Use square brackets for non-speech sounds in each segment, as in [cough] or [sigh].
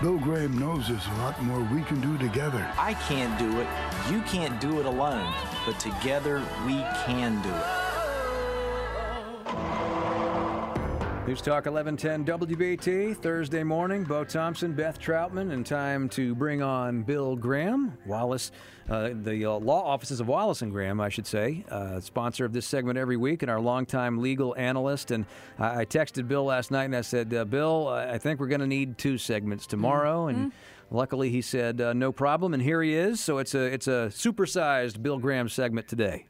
Bill Graham knows there's a lot more we can do together. I can't do it. You can't do it alone. But together, we can do it. News Talk 1110 WBT, Thursday morning. Bo Thompson, Beth Troutman, and time to bring on Bill Graham, Wallace, uh, the uh, law offices of Wallace and Graham, I should say, uh, sponsor of this segment every week, and our longtime legal analyst. And I, I texted Bill last night and I said, uh, Bill, I think we're going to need two segments tomorrow. Mm-hmm. And luckily he said, uh, no problem. And here he is. So it's a, it's a supersized Bill Graham segment today.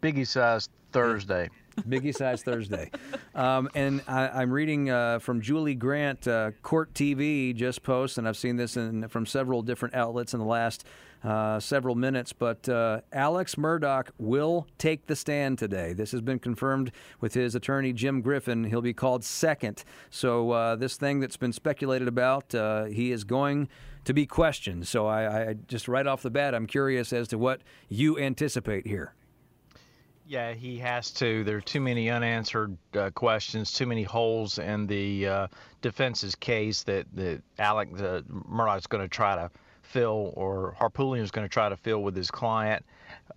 Biggie sized Thursday. Biggie Size Thursday. Um, and I, am reading uh, from Julie Grant, uh, Court TV just posts, and I've seen this in, from several different outlets in the last uh, several minutes. But uh, Alex Murdaugh will take the stand today. This has been confirmed with his attorney, Jim Griffin. He'll be called second. So, uh, this thing that's been speculated about, uh, he is going to be questioned. So, I, I just right off the bat, I'm curious as to what you anticipate here. Yeah, he has to. There are too many unanswered uh, questions, too many holes in the uh, defense's case that, that Alec uh, Murdaugh's going to try to fill or Harpootlian is going to try to fill with his client.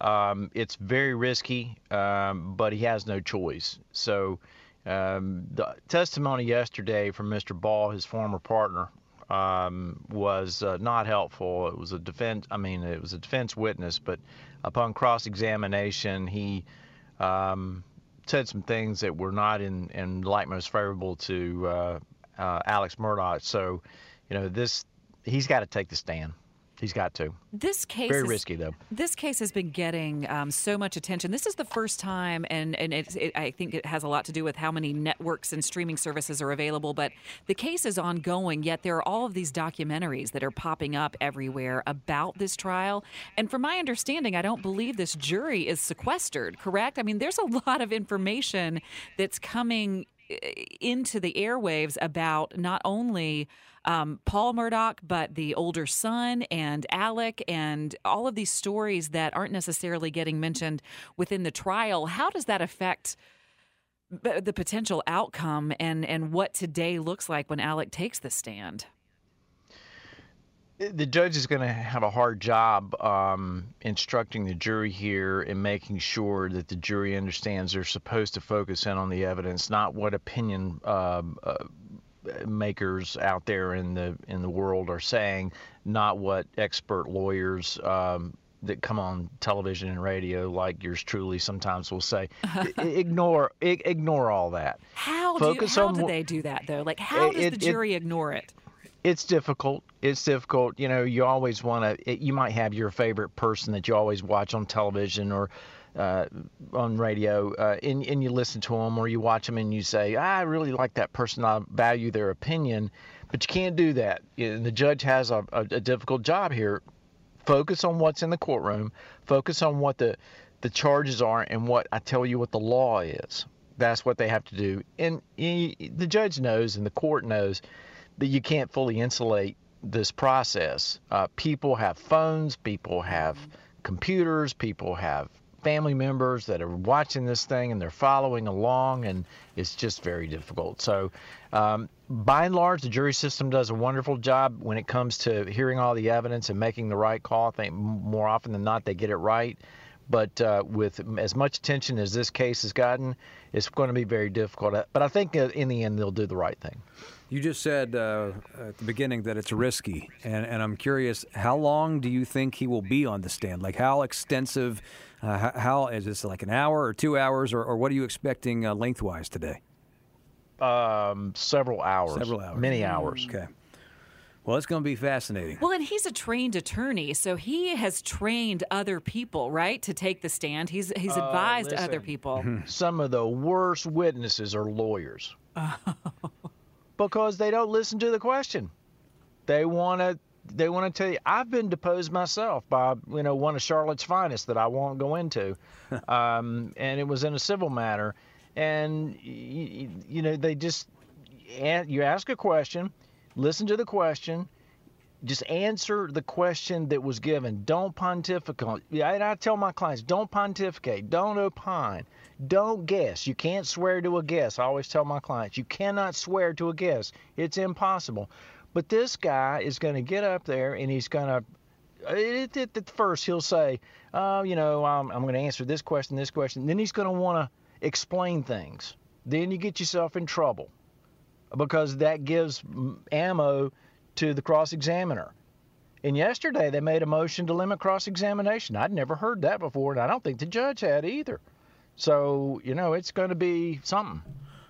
Um, it's very risky, um, but he has no choice. So um, the testimony yesterday from Mr. Ball, his former partner, um, was uh, not helpful. It was a defense. I mean, it was a defense witness, but upon cross-examination, he um, said some things that were not in, in light most favorable to uh, uh, Alex Murdaugh. So, you know, this he's got to take the stand. He's got to. This case very is, risky, though. This case has been getting um, so much attention. This is the first time, and and it, I think it has a lot to do with how many networks and streaming services are available. But the case is ongoing. Yet there are all of these documentaries that are popping up everywhere about this trial. And from my understanding, I don't believe this jury is sequestered. Correct? I mean, there's a lot of information that's coming into the airwaves about not only um, Paul Murdaugh, but the older son and Alec, and all of these stories that aren't necessarily getting mentioned within the trial. How does that affect? The potential outcome and, and what today looks like when Alec takes the stand. The judge is going to have a hard job um, instructing the jury here and making sure that the jury understands they're supposed to focus in on the evidence, not what opinion uh, uh, makers out there in the in the world are saying, not what expert lawyers um, that come on television and radio, like yours truly, sometimes will say. [laughs] ignore ignore all that. How Focus do how on do they do that though? Like how does It- the it- jury ignore it? It's difficult. It's difficult. You know, you always want to. You might have your favorite person that you always watch on television or uh, on radio, uh, and, and you listen to them or you watch them and you say, I really like that person. I value their opinion. But you can't do that. The judge has a, a, a difficult job here. Focus on what's in the courtroom. Focus on what the the charges are and what I tell you what the law is. That's what they have to do. And the judge knows and the court knows that you can't fully insulate this process. Uh, people have phones, people have computers, people have family members that are watching this thing and they're following along, and it's just very difficult. So, um, by and large, the jury system does a wonderful job when it comes to hearing all the evidence and making the right call. I think more often than not, they get it right. But uh, with as much attention as this case has gotten, it's going to be very difficult. But I think uh, in the end, they'll do the right thing. You just said uh, at the beginning that it's risky, and, and I'm curious, how long do you think he will be on the stand? Like, how extensive? Uh, how, how is this like an hour or two hours, or, or what are you expecting uh, lengthwise today? Um, several hours. Several hours. Many hours. Okay. Well, it's going to be fascinating. Well, and he's a trained attorney, so he has trained other people, right, to take the stand. He's he's Uh, advised listen. other people. [laughs] Some of the worst witnesses are lawyers [laughs] because they don't listen to the question. They want to they want to tell you I've been deposed myself by you know one of Charlotte's finest that I won't go into, [laughs] um, and it was in a civil matter, and you, you know they just you ask a question, listen to the question, just answer the question that was given. Don't pontificate. And I tell my clients, don't pontificate, don't opine, don't guess. You can't swear to a guess. I always tell my clients, you cannot swear to a guess. It's impossible. But this guy is going to get up there and he's going to at first he'll say, oh, you know, I'm, I'm going to answer this question, this question. Then he's going to want to explain things. Then you get yourself in trouble because that gives ammo to the cross examiner. And yesterday they made a motion to limit cross examination. I'd never heard that before, and I don't think the judge had either. So, you know, it's going to be something.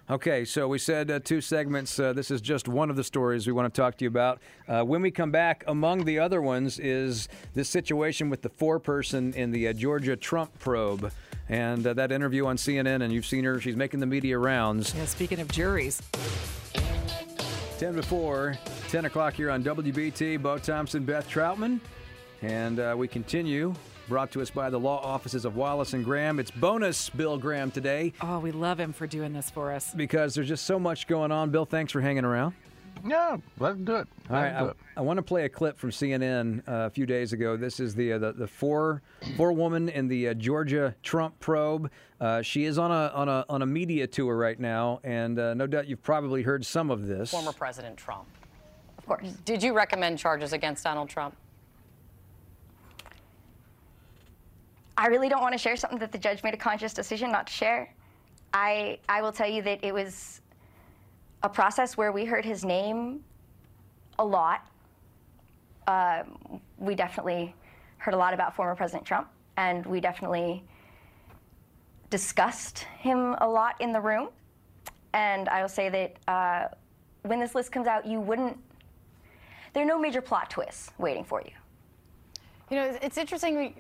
Okay, so we said uh, two segments. Uh, this is just one of the stories we want to talk to you about. Uh, when we come back, among the other ones is this situation with the foreperson in the uh, Georgia Trump probe. And uh, that interview on CNN, and you've seen her, she's making the media rounds. Yeah, speaking of juries. 10 before, 10 o'clock here on WBT. Bo Thompson, Beth Troutman. And uh, we continue brought to us by the law offices of Wallace and Graham. It's bonus Bill Graham today. Oh, we love him for doing this for us. Because there's just so much going on. Bill, thanks for hanging around. Yeah, let's do it. All right, I, I, want to play a clip from CNN uh, a few days ago. This is the uh, the, the four forewoman in the uh, Georgia Trump probe. Uh, she is on a on a on a media tour right now, and uh, no doubt you've probably heard some of this. Former President Trump, of course. Did you recommend charges against Donald Trump? I really don't want to share something that the judge made a conscious decision not to share. I, I will tell you that it was a process where we heard his name a lot. Uh, we definitely heard a lot about former President Trump, and we definitely discussed him a lot in the room. And I will say that uh, when this list comes out, you wouldn't, there are no major plot twists waiting for you. You know, it's interesting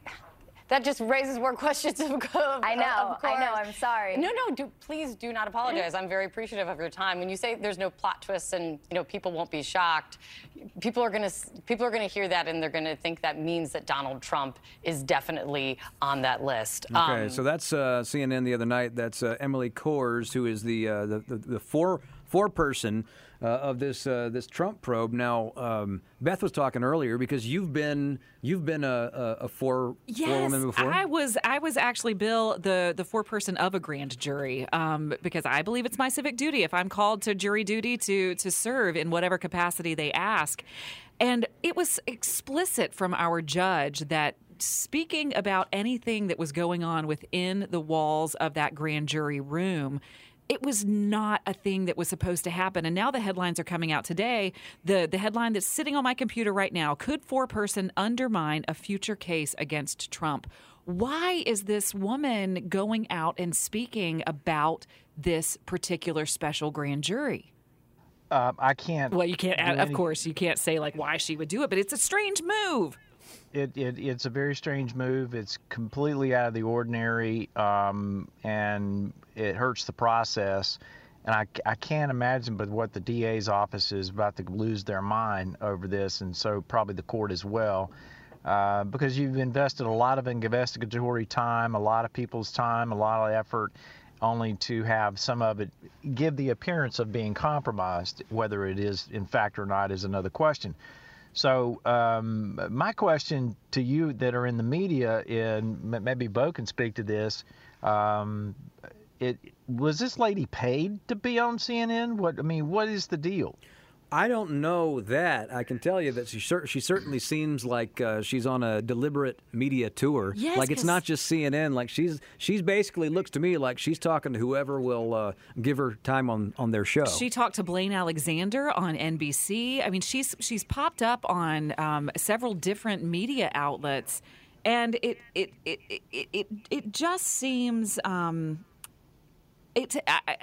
that just raises more [laughs] questions of, of I know, of I know. I'm sorry. No, no. Do, please do not apologize. I'm very appreciative of your time. When you say there's no plot twists and you know people won't be shocked, people are gonna people are gonna hear that and they're gonna think that means that Donald Trump is definitely on that list. Okay, um, so that's uh, CNN the other night. That's uh, Emily Kohrs, who is the uh, the, the, the four foreperson uh, of this uh, this Trump probe. Now, um, Beth was talking earlier because you've been you've been a, a, a four yes, forewoman before. I was I was actually Bill the the foreperson of a grand jury um, because I believe it's my civic duty if I'm called to jury duty to to serve in whatever capacity they ask. And it was explicit from our judge that speaking about anything that was going on within the walls of that grand jury room it was not a thing that was supposed to happen. And now the headlines are coming out today. The the headline that's sitting on my computer right now: Could foreperson undermine a future case against Trump? Why is this woman going out and speaking about this particular special grand jury? Uh, I can't. Well, you can't. Of any... course, you can't say like why she would do it, but it's a strange move. It, it, it's a very strange move. It's completely out of the ordinary, um, and it hurts the process. And I, I can't imagine but what the DA's office is about to lose their mind over this, and so probably the court as well. Uh, because you've invested a lot of investigatory time, a lot of people's time, a lot of effort, only to have some of it give the appearance of being compromised. Whether it is in fact or not is another question. So um, my question to you that are in the media, and maybe Bo can speak to this. Um, it was this lady paid to be on CNN? What I mean, what is the deal? I don't know that. I can tell you that she she certainly seems like uh, she's on a deliberate media tour. Yes, like it's not just CNN. Like she's she's basically looks to me like she's talking to whoever will uh, give her time on, on their show. She talked to Blaine Alexander on NBC. I mean, she's she's popped up on um, several different media outlets, and it it it it it, it just seems. Um, it, I,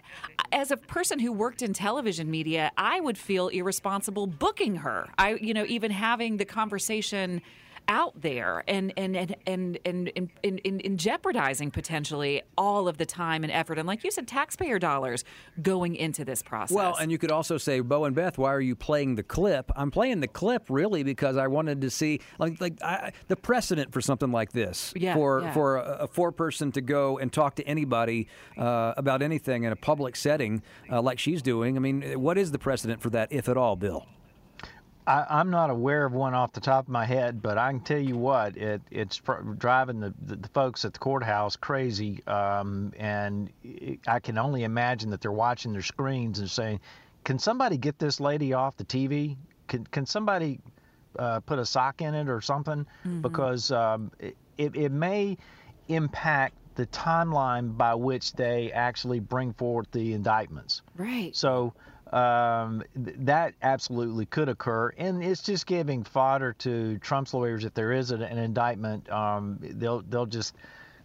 as a person who worked in television media, I would feel irresponsible booking her. I, you know, even having the conversation out there and and and and and, and, and, and, and jeopardizing potentially all of the time and effort and like you said taxpayer dollars going into this process Well, and you could also say, Bo and Beth, why are you playing the clip? I'm playing the clip really because I wanted to see like like I, the precedent for something like this Yeah, for yeah. for a, a foreperson to go and talk to anybody uh, about anything in a public setting uh, like she's doing. I mean, what is the precedent for that, if at all, Bill? I, I'm not aware of one off the top of my head, but I can tell you what it, it's driving the, the, the folks at the courthouse crazy, um, and it, I can only imagine that they're watching their screens and saying, "Can somebody get this lady off the TV? Can can somebody uh, put a sock in it or something?" Because um, it, it, it may impact the timeline by which they actually bring forth the indictments. right So um, th- that absolutely could occur, and it's just giving fodder to Trump's lawyers. If there is an, an indictment, um, they'll they'll just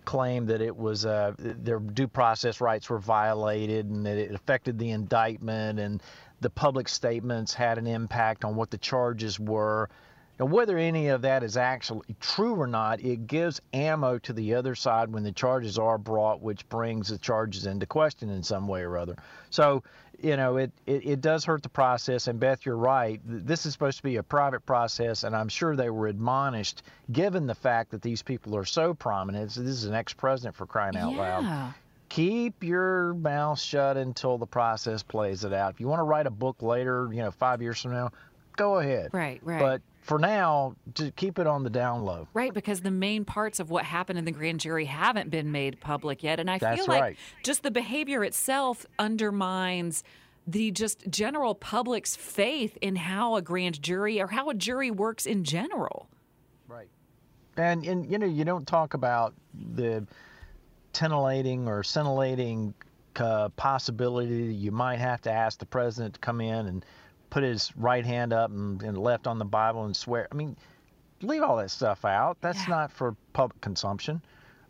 claim that it was uh, their due process rights were violated and that it affected the indictment and the public statements had an impact on what the charges were. And whether any of that is actually true or not, it gives ammo to the other side when the charges are brought, which brings the charges into question in some way or other. So, you know, it, it, it does hurt the process. And Beth, you're right. This is supposed to be a private process, and I'm sure they were admonished, given the fact that these people are so prominent. This is an ex president for crying out loud yeah keep your mouth shut until the process plays it out. If you want to write a book later, you know, five years from now, go ahead. Right, right. But for now, to keep it on the down low. Right, because the main parts of what happened in the grand jury haven't been made public yet. And I That's feel like right. just the behavior itself undermines the just general public's faith in how a grand jury or how a jury works in general. Right. And and you know, you don't talk about the titillating or scintillating uh, possibility that you might have to ask the president to come in and put his right hand up and, and left on the Bible and swear. I mean, leave all that stuff out. That's Yeah. not for public consumption.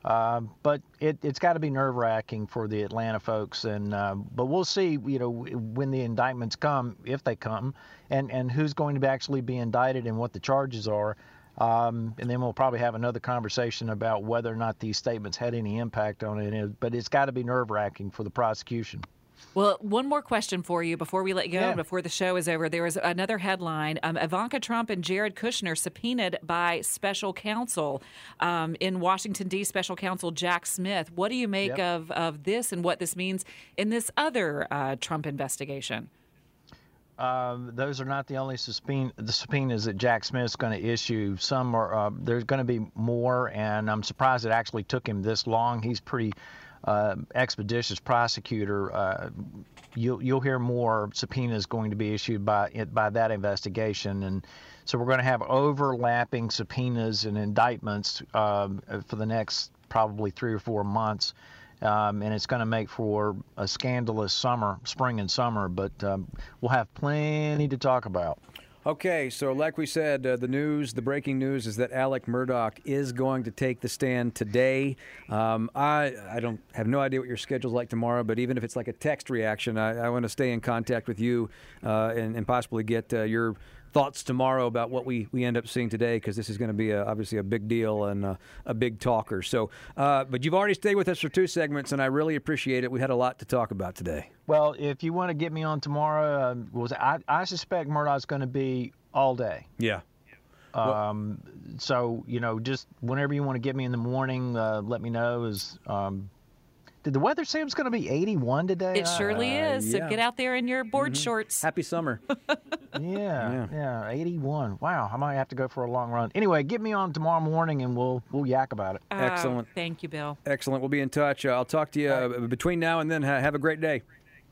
Um, but it, it's got to be nerve wracking for the Atlanta folks, and uh, but we'll see. You know, when the indictments come, if they come, and and who's going to be actually be indicted and what the charges are. Um, and then we'll probably have another conversation about whether or not these statements had any impact on it. But it's got to be nerve wracking for the prosecution. Well, one more question for you before we let you go, Yeah. before the show is over. There was another headline um, Ivanka Trump and Jared Kushner subpoenaed by special counsel um, in Washington, D. Special counsel Jack Smith. What do you make Yep. of, of this and what this means in this other uh, Trump investigation? Um, those are not the only subpoena, the subpoenas that Jack Smith's going to issue. Some are uh, there's going to be more, and I'm surprised it actually took him this long. He's pretty uh, expeditious prosecutor. Uh, you'll you'll hear more subpoenas going to be issued by by that investigation, and so we're going to have overlapping subpoenas and indictments um, for the next probably three or four months um, and it's going to make for a scandalous summer, spring and summer. But um, we'll have plenty to talk about. Okay, so like we said, uh, the news, the breaking news is that Alec Murdaugh is going to take the stand today. Um, I I don't have no idea what your schedule's like tomorrow, but even if it's like a text reaction, I, I want to stay in contact with you uh, and, and possibly get uh, your thoughts tomorrow about what we, we end up seeing today because this is going to be a, obviously a big deal and uh, a big talker. So, uh, but you've already stayed with us for two segments, and I really appreciate it. We had a lot to talk about today. Well, if you want to get me on tomorrow, um, was I, I suspect Murdaugh's going to be all day. Yeah. Um, so you know, just whenever you want to get me in the morning, uh, let me know. Is um, did the weather say it was going to be 81 today? It surely Uh, is. So get out there in your board shorts. Happy summer. [laughs] Yeah, yeah, 81. Wow, I might have to go for a long run. Anyway, get me on tomorrow morning and we'll we'll yak about it. Uh, Excellent. thank you, Bill. Excellent. We'll be in touch. Uh, I'll talk to you uh, between now and then. Have a great day.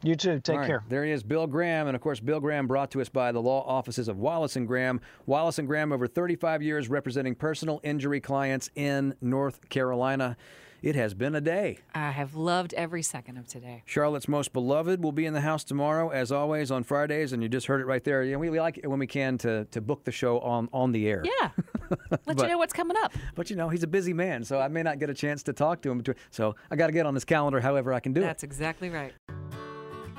You too. Take All right, care. There he is, Bill Graham, and of course, Bill Graham brought to us by the law offices of Wallace and Graham. Wallace and Graham, over 35 years representing personal injury clients in North Carolina. It has been a day. I have loved every second of today. Charlotte's most beloved will be in the house tomorrow, as always on Fridays, and you just heard it right there. You know, we, we like it when we can to, to book the show on on the air. Yeah. [laughs] Let But- you know what's coming up. But you know, he's a busy man, so I may not get a chance to talk to him. Between, so I got to get on his calendar however I can do it. That's exactly right.